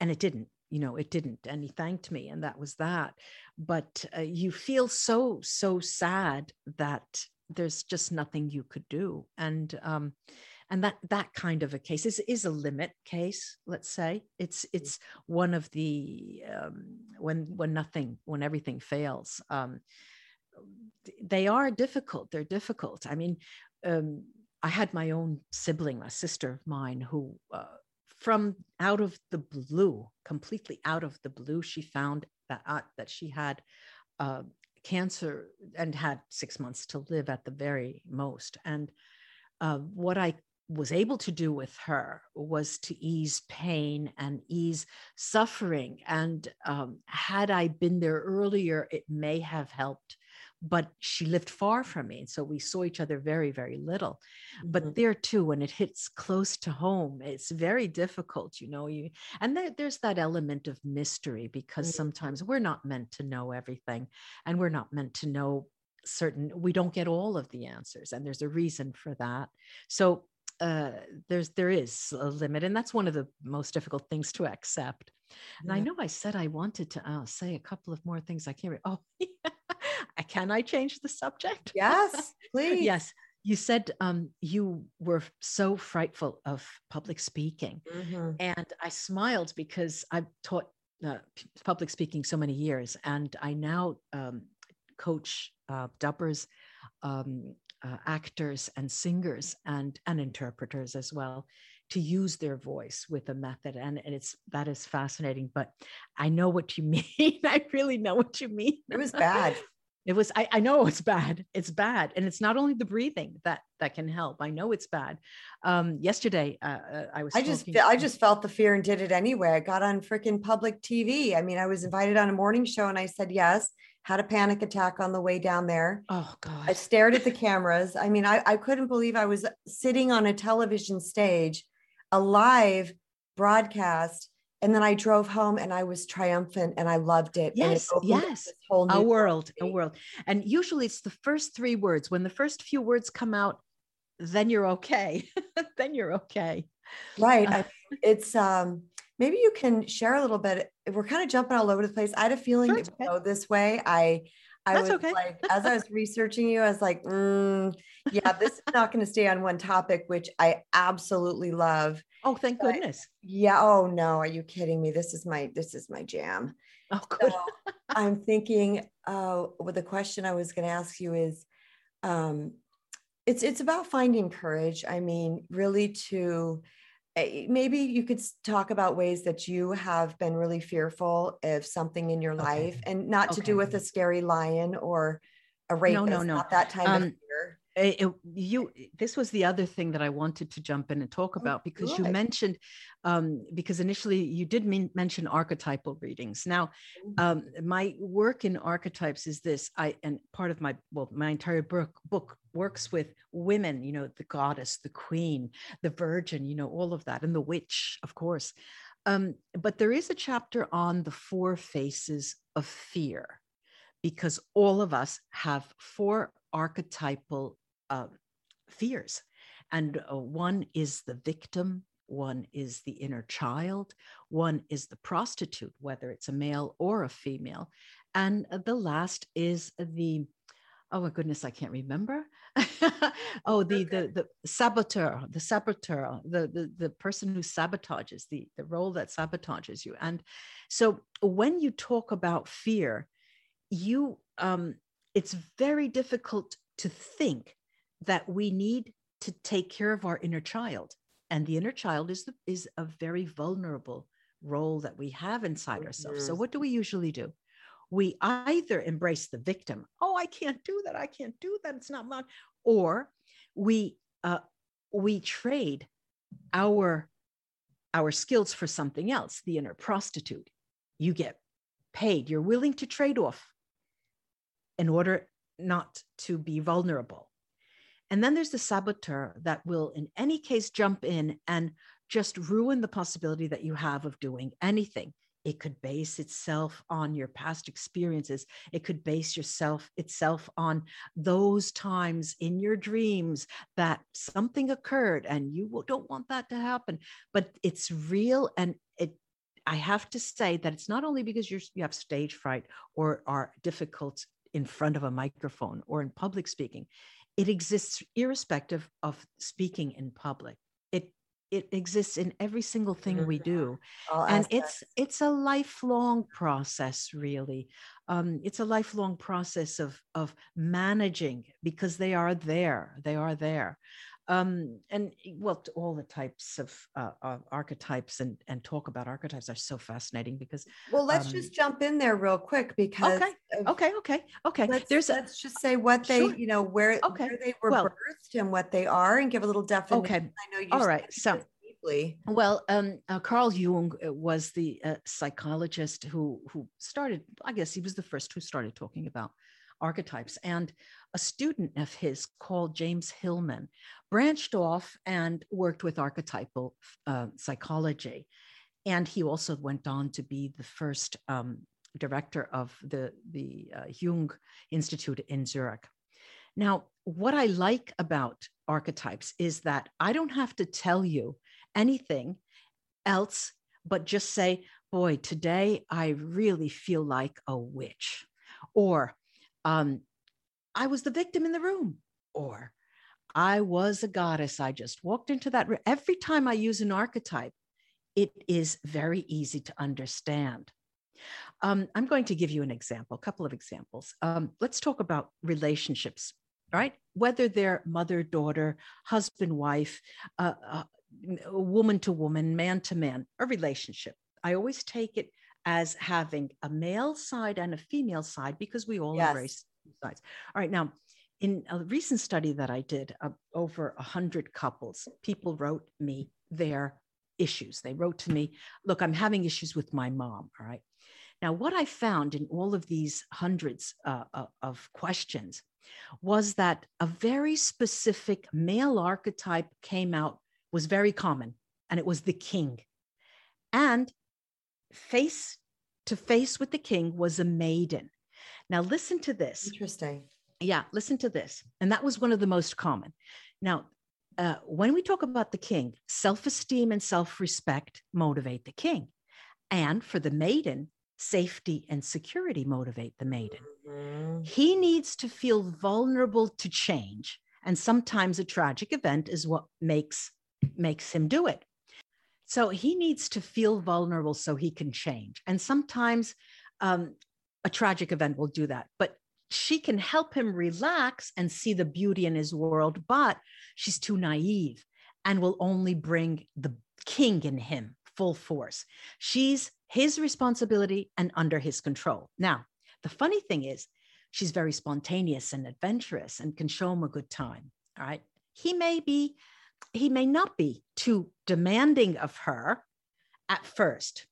and it didn't you know it didn't and he thanked me and that was that. But uh, you feel so so sad that there's just nothing you could do and um and that that kind of a case is is a limit case let's say. It's it's one of the um, when when nothing when everything fails um, they are difficult they're difficult. I mean um, i had my own sibling a sister of mine who uh, from out of the blue completely out of the blue she found that uh, that she had uh, cancer and had six months to live at the very most. And uh, what I was able to do with her was to ease pain and ease suffering. And um, had I been there earlier, it may have helped. But she lived far from me. And so we saw each other very, very little. Mm-hmm. But there too, when it hits close to home, it's very difficult, you know. You and there, there's that element of mystery because mm-hmm. sometimes we're not meant to know everything and we're not meant to know certain we don't get all of the answers and there's a reason for that so uh, there's there is a limit, and that's one of the most difficult things to accept. And yeah. I know I said I wanted to uh, say a couple of more things. I can't. Re- oh, <laughs> can I change the subject? Yes, <laughs> please. yes. You said um, you were so frightful of public speaking, mm-hmm. and I smiled because I've taught uh, public speaking so many years, and I now um, coach uh, dubbers um, uh, actors and singers and and interpreters as well to use their voice with a method and, and it's that is fascinating but i know what you <laughs> mean i really know what you mean it was bad it was I, I know it's bad it's bad and it's not only the breathing that that can help i know it's bad um yesterday uh, uh i was i just i just felt the fear and did it anyway i got on freaking public tv i mean i was invited on a morning show and i said yes had a panic attack on the way down there. Oh God. I stared at the cameras. I mean, I, I couldn't believe I was sitting on a television stage, a live broadcast. And then I drove home and I was triumphant and I loved it. Yes, it yes. a world, a world. And usually it's the first three words. When the first few words come out, then you're okay. <laughs> then you're okay. Right. Uh, it's um maybe you can share a little bit. We're kind of jumping all over the place. I had a feeling sure, it would go this way. I I That's was okay. like, as I was researching you, I was like, mm, yeah, this is not going to stay on one topic, which I absolutely love. Oh, thank but, goodness. Yeah. Oh no, are you kidding me? This is my this is my jam. Oh, good. So I'm thinking. Uh, well, the question I was going to ask you is, um, it's it's about finding courage. I mean, really to maybe you could talk about ways that you have been really fearful of something in your okay. life and not to okay. do with a scary lion or a rapist, no, no, no. not that time um, of fear. It, it, you this was the other thing that i wanted to jump in and talk oh, about because good. you mentioned um, because initially you did mean, mention archetypal readings now um, my work in archetypes is this i and part of my well my entire book book works with women you know the goddess the queen the virgin you know all of that and the witch of course um, but there is a chapter on the four faces of fear because all of us have four archetypal uh, fears. And uh, one is the victim, one is the inner child, one is the prostitute, whether it's a male or a female. And uh, the last is the, oh my goodness, I can't remember. <laughs> oh, the, the, the saboteur, the saboteur, the, the, the person who sabotages, the, the role that sabotages you. And so when you talk about fear, you, um, it's very difficult to think that we need to take care of our inner child and the inner child is the, is a very vulnerable role that we have inside mm-hmm. ourselves so what do we usually do we either embrace the victim oh i can't do that i can't do that it's not mine or we uh, we trade our our skills for something else the inner prostitute you get paid you're willing to trade off in order not to be vulnerable and then there's the saboteur that will, in any case, jump in and just ruin the possibility that you have of doing anything. It could base itself on your past experiences. It could base yourself itself on those times in your dreams that something occurred and you don't want that to happen. But it's real and it I have to say that it's not only because you have stage fright or are difficult in front of a microphone or in public speaking it exists irrespective of speaking in public it exists in every single thing mm-hmm. we do All and aspects. it's it's a lifelong process really um, it's a lifelong process of of managing because they are there they are there um, and well, all the types of uh, uh, archetypes and and talk about archetypes are so fascinating because. Well, let's um, just jump in there real quick because. Okay. Okay. Okay. Okay. Let's, There's. Let's just say what they, sure. you know, where, okay. where they were well, birthed and what they are, and give a little definition. Okay. I know you. All right. So. Deeply. Well, um, uh, Carl Jung uh, was the uh, psychologist who who started. I guess he was the first who started talking about archetypes. And a student of his called James Hillman branched off and worked with archetypal uh, psychology. And he also went on to be the first um, director of the, the uh, Jung Institute in Zurich. Now, what I like about archetypes is that I don't have to tell you anything else but just say, boy, today I really feel like a witch. Or um, I was the victim in the room, or I was a goddess. I just walked into that room. Every time I use an archetype, it is very easy to understand. Um, I'm going to give you an example, a couple of examples. Um, let's talk about relationships, right? Whether they're mother, daughter, husband, wife, uh, uh, woman to woman, man to man, a relationship. I always take it as having a male side and a female side because we all yes. embrace sides. All right, now in a recent study that I did, uh, over a hundred couples, people wrote me their issues. They wrote to me, "Look, I'm having issues with my mom." All right. Now, what I found in all of these hundreds uh, uh of questions was that a very specific male archetype came out, was very common, and it was the king. And face to face with the king was a maiden. Now, listen to this. Interesting. Yeah, listen to this. And that was one of the most common. Now, uh, when we talk about the king, self esteem and self respect motivate the king. And for the maiden, safety and security motivate the maiden. Mm-hmm. He needs to feel vulnerable to change. And sometimes a tragic event is what makes makes him do it. So he needs to feel vulnerable so he can change. And sometimes um, a tragic event will do that. But she can help him relax and see the beauty in his world, but she's too naive and will only bring the king in him full force. She's his responsibility and under his control. Now, the funny thing is, she's very spontaneous and adventurous and can show him a good time. All right. He may be he may not be too demanding of her at first.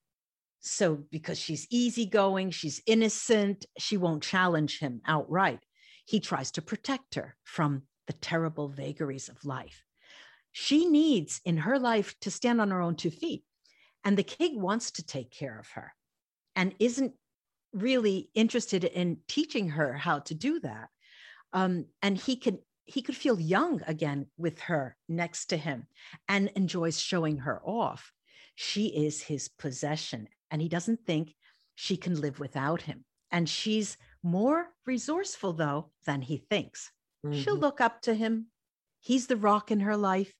So, because she's easygoing, she's innocent, she won't challenge him outright. He tries to protect her from the terrible vagaries of life. She needs in her life to stand on her own two feet. And the king wants to take care of her and isn't really interested in teaching her how to do that. Um, and he can he could feel young again with her next to him and enjoys showing her off. She is his possession, and he doesn't think she can live without him. And she's more resourceful, though, than he thinks. Mm-hmm. She'll look up to him. He's the rock in her life,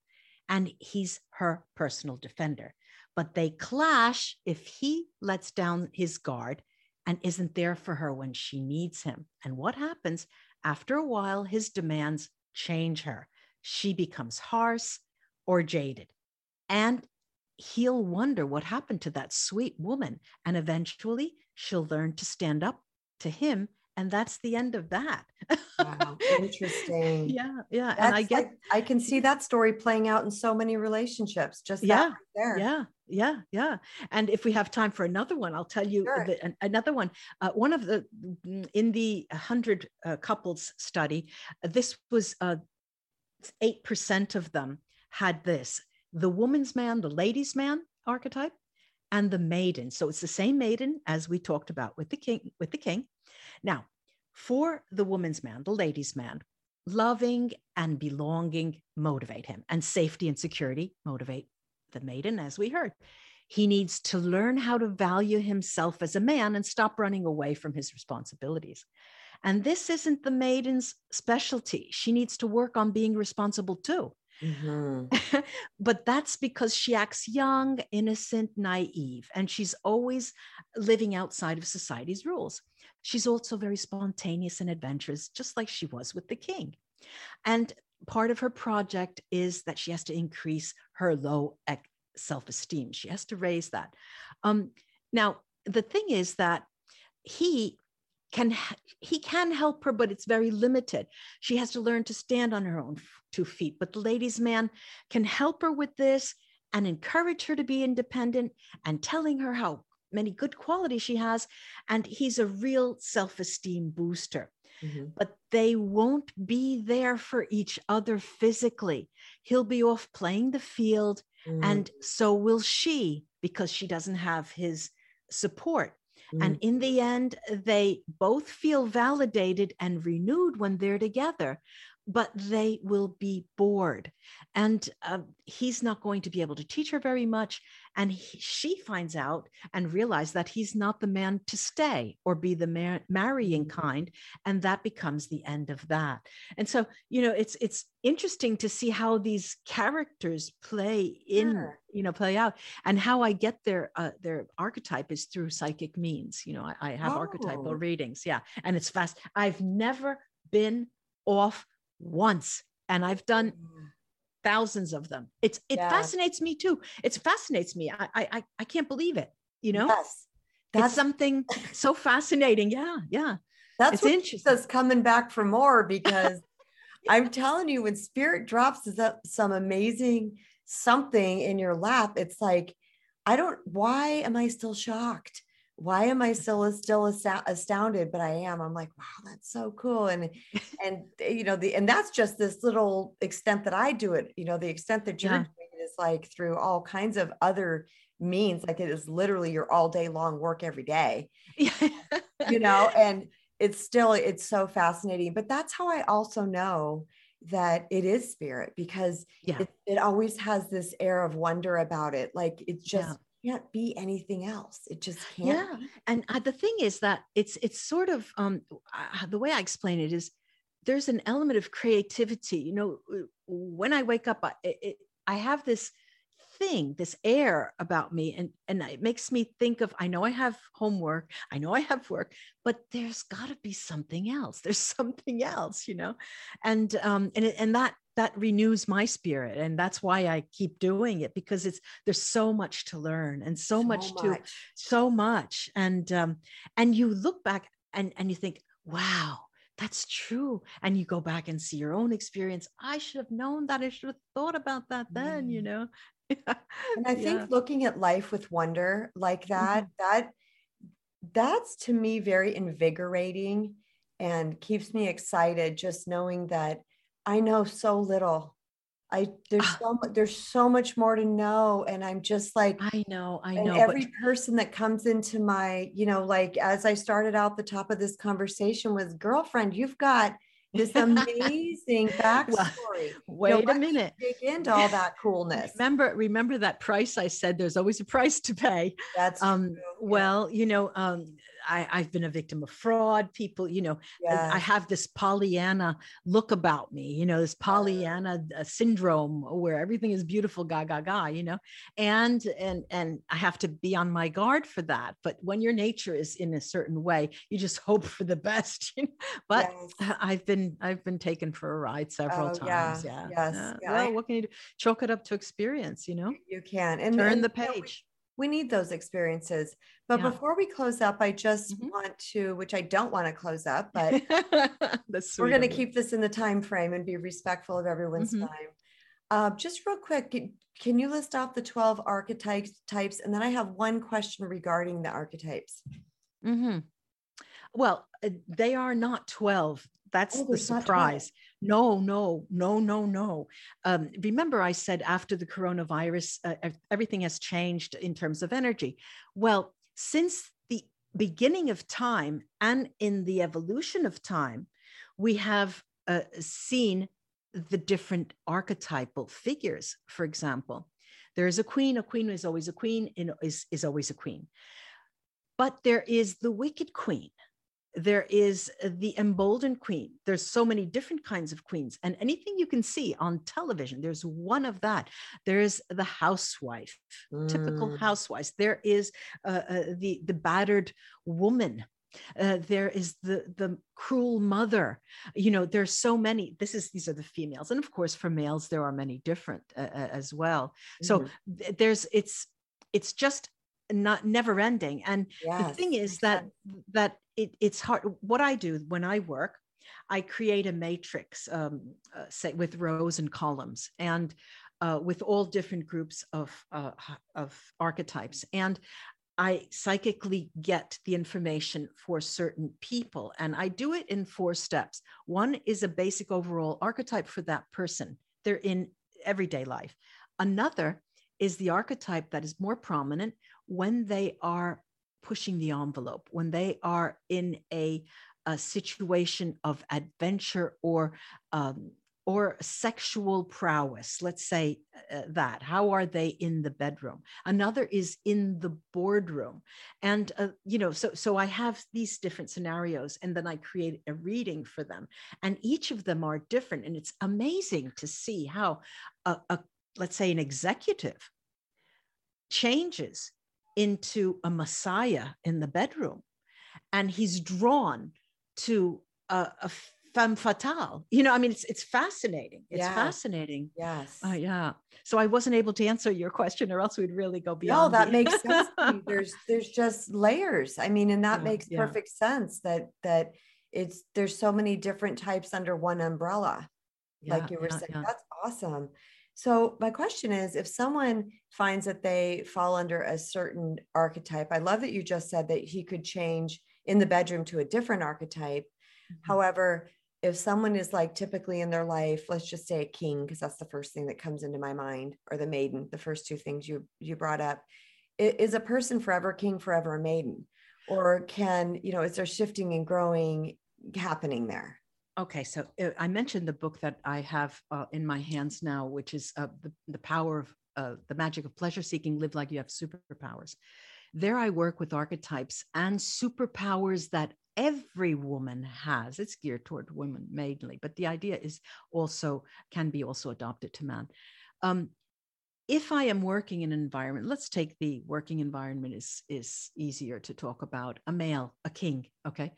and he's her personal defender. But they clash if he lets down his guard and isn't there for her when she needs him. And what happens? After a while, his demands change her. She becomes harsh or jaded. And he'll wonder what happened to that sweet woman. And eventually she'll learn to stand up to him. And that's the end of that. wow, <laughs> interesting. yeah, yeah. That's and I get, like, I can see that story playing out in so many relationships. Just yeah, right there. Yeah, yeah, yeah. And if we have time for another one, I'll tell you sure. the, another one. Uh, one of the mm, in the hundred uh, couples study, uh, this was uh, eight percent of them had this: the woman's man, the ladies' man archetype, and the maiden. So it's the same maiden as we talked about with the king. With the king, now for the woman's man, the ladies' man, loving and belonging motivate him, and safety and security motivate the maiden, as we heard. He needs to learn how to value himself as a man and stop running away from his responsibilities. And this isn't the maiden's specialty. She needs to work on being responsible too. Mm-hmm. <laughs> but that's because she acts young, innocent, naive, and she's always living outside of society's rules. She's also very spontaneous and adventurous, just like she was with the king. And part of her project is that she has to increase her low self-esteem. She has to raise that. Um, now, the thing is that he can he can help her but it's very limited she has to learn to stand on her own two feet but the ladies man can help her with this and encourage her to be independent and telling her how many good qualities she has and he's a real self-esteem booster mm-hmm. but they won't be there for each other physically he'll be off playing the field mm-hmm. and so will she because she doesn't have his support Mm. And in the end, they both feel validated and renewed when they're together, but they will be bored. And uh, he's not going to be able to teach her very much. And he, she finds out and realizes that he's not the man to stay or be the mar- marrying mm-hmm. kind. And that becomes the end of that. And so, you know, it's it's interesting to see how these characters play in, you know, play out and how I get their uh, their archetype is through psychic means. You know, I, I have oh. archetypal readings. Yeah. And it's fast. I've never been off once and I've done mm. thousands of them. It's it yeah. fascinates me too. It fascinates me. I I I can't believe it. You know, yes, that's it's something so <laughs> fascinating. Yeah, yeah. That's it's what interesting. us coming back for more because <laughs> I'm telling you, when spirit drops some amazing something in your lap, it's like, I don't. Why am I still shocked? Why am I still still astounded? But I am. I'm like, wow, that's so cool. And <laughs> and eh, you know the and that's just this little extent that I do it. You know, the extent that you're yeah. doing it is like through all kinds of other means. Like it is literally your all day long work every day. <laughs> you know, and it's still it's so fascinating. But that's how I also know that it is spirit because yeah. it, it always has this air of wonder about it. Like it's just. Can't be anything else. It just can't. Yeah, be. and uh, the thing is that it's it's sort of um, uh, the way I explain it is there's an element of creativity. You know, when I wake up, I, it, I have this thing, this air about me, and and it makes me think of. I know I have homework, I know I have work, but there's got to be something else. There's something else, you know, and um and and that that renews my spirit and that's why i keep doing it because it's there's so much to learn and so, so much, much, to so much and um and you look back and and you think wow that's true and you go back and see your own experience i should have known that i should have thought about that then mm. you know and i <laughs> think yeah. looking at life with wonder like that mm-hmm. that that's to me very invigorating and keeps me excited just knowing that I know so little. I there's ah. so much there's so much more to know. And I'm just like I know, I know. every but... person that comes into my, you know, like as I started out the top of this conversation was girlfriend, you've got this amazing <laughs> backstory. Well, wait you know, a minute. Dig into all that coolness. Remember, remember that price I said there's always a price to pay. That's um true. well, you know, um I, I've been a victim of fraud. People, you know, I have this Pollyanna look about me, you know, this Pollyanna uh, syndrome where everything is beautiful, ga ga ga, you know, and and and I have to be on my guard for that. But when your nature is in a certain way, you just hope for the best. <laughs> You know? But yes. <laughs> I've been I've been taken for a ride several oh, times. Yeah. yeah. Yes. Uh, yeah. Well, what can you do? Chalk it up to experience, you know. You can and turn and, the page we need those experiences. But yeah. before we close up, I just mm-hmm. want to, which I don't want to close up, but <laughs> we're going to keep this in the time frame and be respectful of everyone's mm-hmm. time. Uh, just real quick, can you list off the 12 archetypes types? And then I have one question regarding the archetypes. Mm-hmm. Well, uh, they are not 12. That's oh, the surprise. No, no, no, no, no. Um, remember, I said after the coronavirus, uh, everything has changed in terms of energy. Well, since the beginning of time and in the evolution of time, we have uh, seen the different archetypal figures. For example, there is a queen, a queen is always a queen, is, is always a queen. But there is the wicked queen there is the emboldened queen there's so many different kinds of queens and anything you can see on television there's one of that there's the housewife mm. typical housewives there is uh, uh, the the battered woman Uh, there is the the cruel mother. You know, there's so many. This is these are the females, and of course, for males, there are many different uh, uh as well. Mm-hmm. So th- there's it's it's just not never ending. And yes, the thing is that that it, it's hard. What I do when I work, I create a matrix, um, uh, say with rows and columns, and uh, with all different groups of uh, of archetypes. And I psychically get the information for certain people, and I do it in four steps. One is a basic overall archetype for that person. They're in everyday life. Another is the archetype that is more prominent when they are pushing the envelope, when they are in a, a situation of adventure or um, or sexual prowess let's say uh, that how are they in the bedroom? Another is in the boardroom. And uh, you know so so i have these different scenarios and then i create a reading for them. And each of them are different and it's amazing to see how a, a let's say an executive changes into a messiah in the bedroom. And he's drawn to a, a femme fatale. You know i mean it's it's fascinating. It's yeah. fascinating. Yes. Uh, yeah. So i wasn't able to answer your question or else we'd really go beyond no that makes sense <laughs> there's there's just layers. I mean and that yeah, makes yeah. perfect sense that that it's there's so many different types under one umbrella. Like you were saying that's awesome so, my question is if someone finds that they fall under a certain archetype, I love that you just said that he could change in the bedroom to a different archetype. Mm-hmm. However, if someone is like typically in their life, let's just say a king, because that's the first thing that comes into my mind, or the maiden, the first two things you you brought up, is a person forever king, forever a maiden, or can you know is there shifting and growing happening there? Okay, so uh, I mentioned the book that I have uh, in my hands now, which is uh, the, the power of uh, the magic of pleasure seeking, live like you have superpowers. There I work with archetypes and superpowers that every woman has. It's geared toward women mainly, but the idea is also can be also adopted to man. Um, if I am working in an environment, let's take the working environment is is easier to talk about. A male, a king, okay.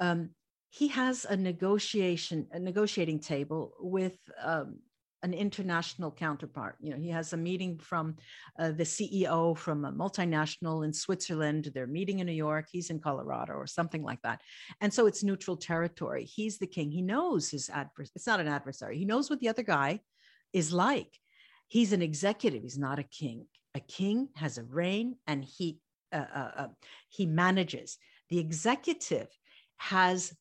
Um, he has a negotiation a negotiating table with um, an international counterpart. You know, he has a meeting from uh, the CEO from a multinational in Switzerland. They're meeting in New York. He's in Colorado or something like that. And so it's neutral territory. He's the king. He knows his adversary. It's not an adversary. He knows what the other guy is like. He's an executive. He's not a king. A king has a reign and he uh, uh, uh he manages. The executive has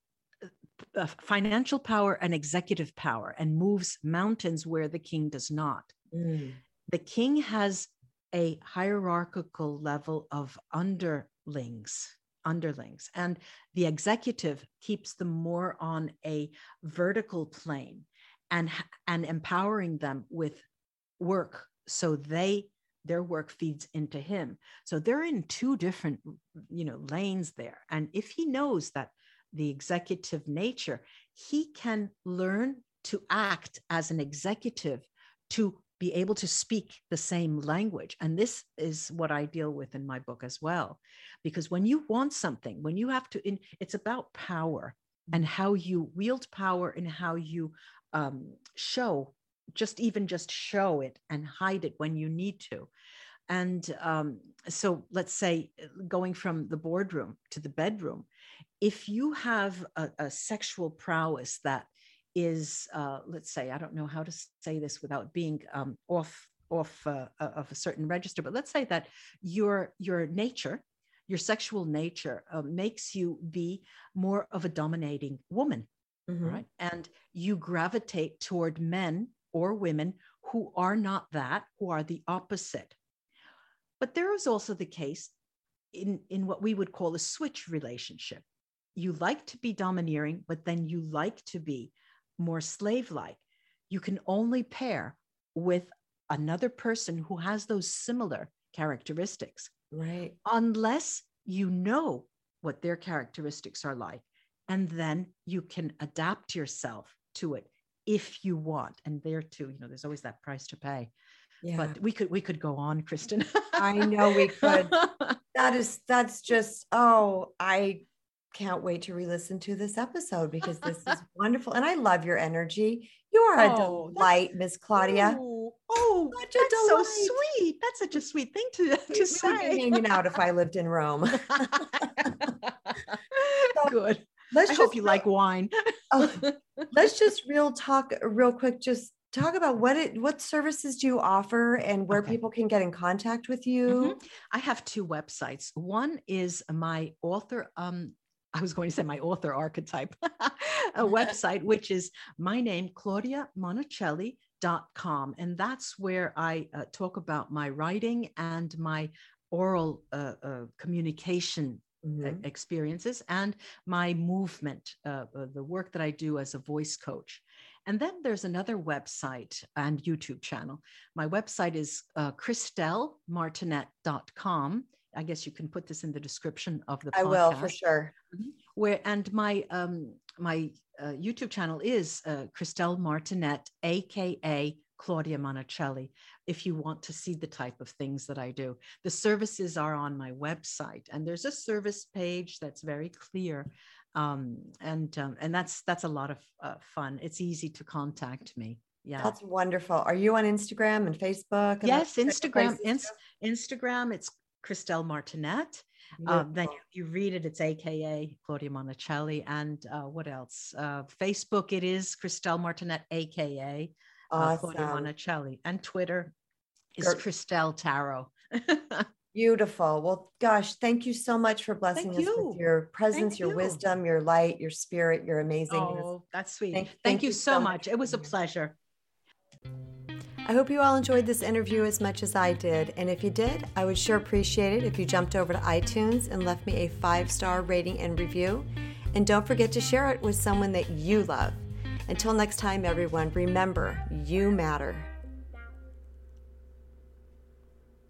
uh, financial power and executive power and moves mountains where the king does not. Mm. The king has a hierarchical level of underlings underlings and the executive keeps them more on a vertical plane and and empowering them with work so they their work feeds into him so they're in two different you know lanes there and if he knows that the executive nature, he can learn to act as an executive to be able to speak the same language. And this is what I deal with in my book as well. Because when you want something, when you have to, in, it's about power and how you wield power and how you um, show, just even just show it and hide it when you need to. And um, so let's say going from the boardroom to the bedroom, if you have a, a sexual prowess that is, uh, let's say, I don't know how to say this without being um, off off uh, uh, of a certain register, but let's say that your your nature, your sexual nature, uh, makes you be more of a dominating woman, mm-hmm. right? And you gravitate toward men or women who are not that, who are the opposite. But there is also the case in, in what we would call a switch relationship you like to be domineering, but then you like to be more slave like, you can only pair with another person who has those similar characteristics. Right. Unless you know what their characteristics are like. And then you can adapt yourself to it if you want. And there too, you know, there's always that price to pay. Yeah. But we could we could go on, Kristen. I know we could. <laughs> That is that's just oh, I can't wait to re-listen to this episode because this is <laughs> wonderful. And I love your energy. You are a oh, delight, Miss Claudia. Oh, oh that's so sweet. That's such a sweet thing to, <laughs> to we say. hanging out if I lived in Rome. <laughs> so, Good. Let's I hope you like wine. oh, let's just real talk real quick. Just talk about what it what services do you offer and where okay. people can get in contact with you. Mm-hmm. I have two websites. One is my author um I was going to say my author archetype, <laughs> a <laughs> website, which is my name, Claudia Monacelli.com. And that's where I uh, talk about my writing and my oral uh, uh, communication mm-hmm. experiences and my movement, uh, uh, the work that I do as a voice coach. And then there's another website and YouTube channel. My website is uh, ChristelleMartinette.com. I guess you can put this in the description of the podcast. I will for sure. Mm-hmm. Where and my um, my uh, YouTube channel is uh, Christelle Martinette, aka Claudia Monacelli if you want to see the type of things that I do. The services are on my website, and there's a service page that's very clear. Um, and um, and that's that's a lot of uh, fun. It's easy to contact me. Yeah, that's wonderful. Are you on Instagram and Facebook? And yes, Instagram. Ins- Instagram. It's Christelle Martinette. Uh, then you, you, read it, it's AKA Claudia Monacelli. And uh, what else? Uh, Facebook, it is Christelle Martinette, AKA awesome. uh, Claudia Monacelli. And Twitter is Gert. Christelle Taro. <laughs> Beautiful. Well, gosh, thank you so much for blessing thank us you. with your presence, thank your you. wisdom, your light, your spirit, your amazing. Oh, that's sweet. Thank, thank you, you, so much. much. It was a pleasure. I hope you all enjoyed this interview as much as I did. And if you did, I would sure appreciate it if you jumped over to iTunes and left me a five star rating and review. And don't forget to share it with someone that you love. Until next time, everyone, remember you matter.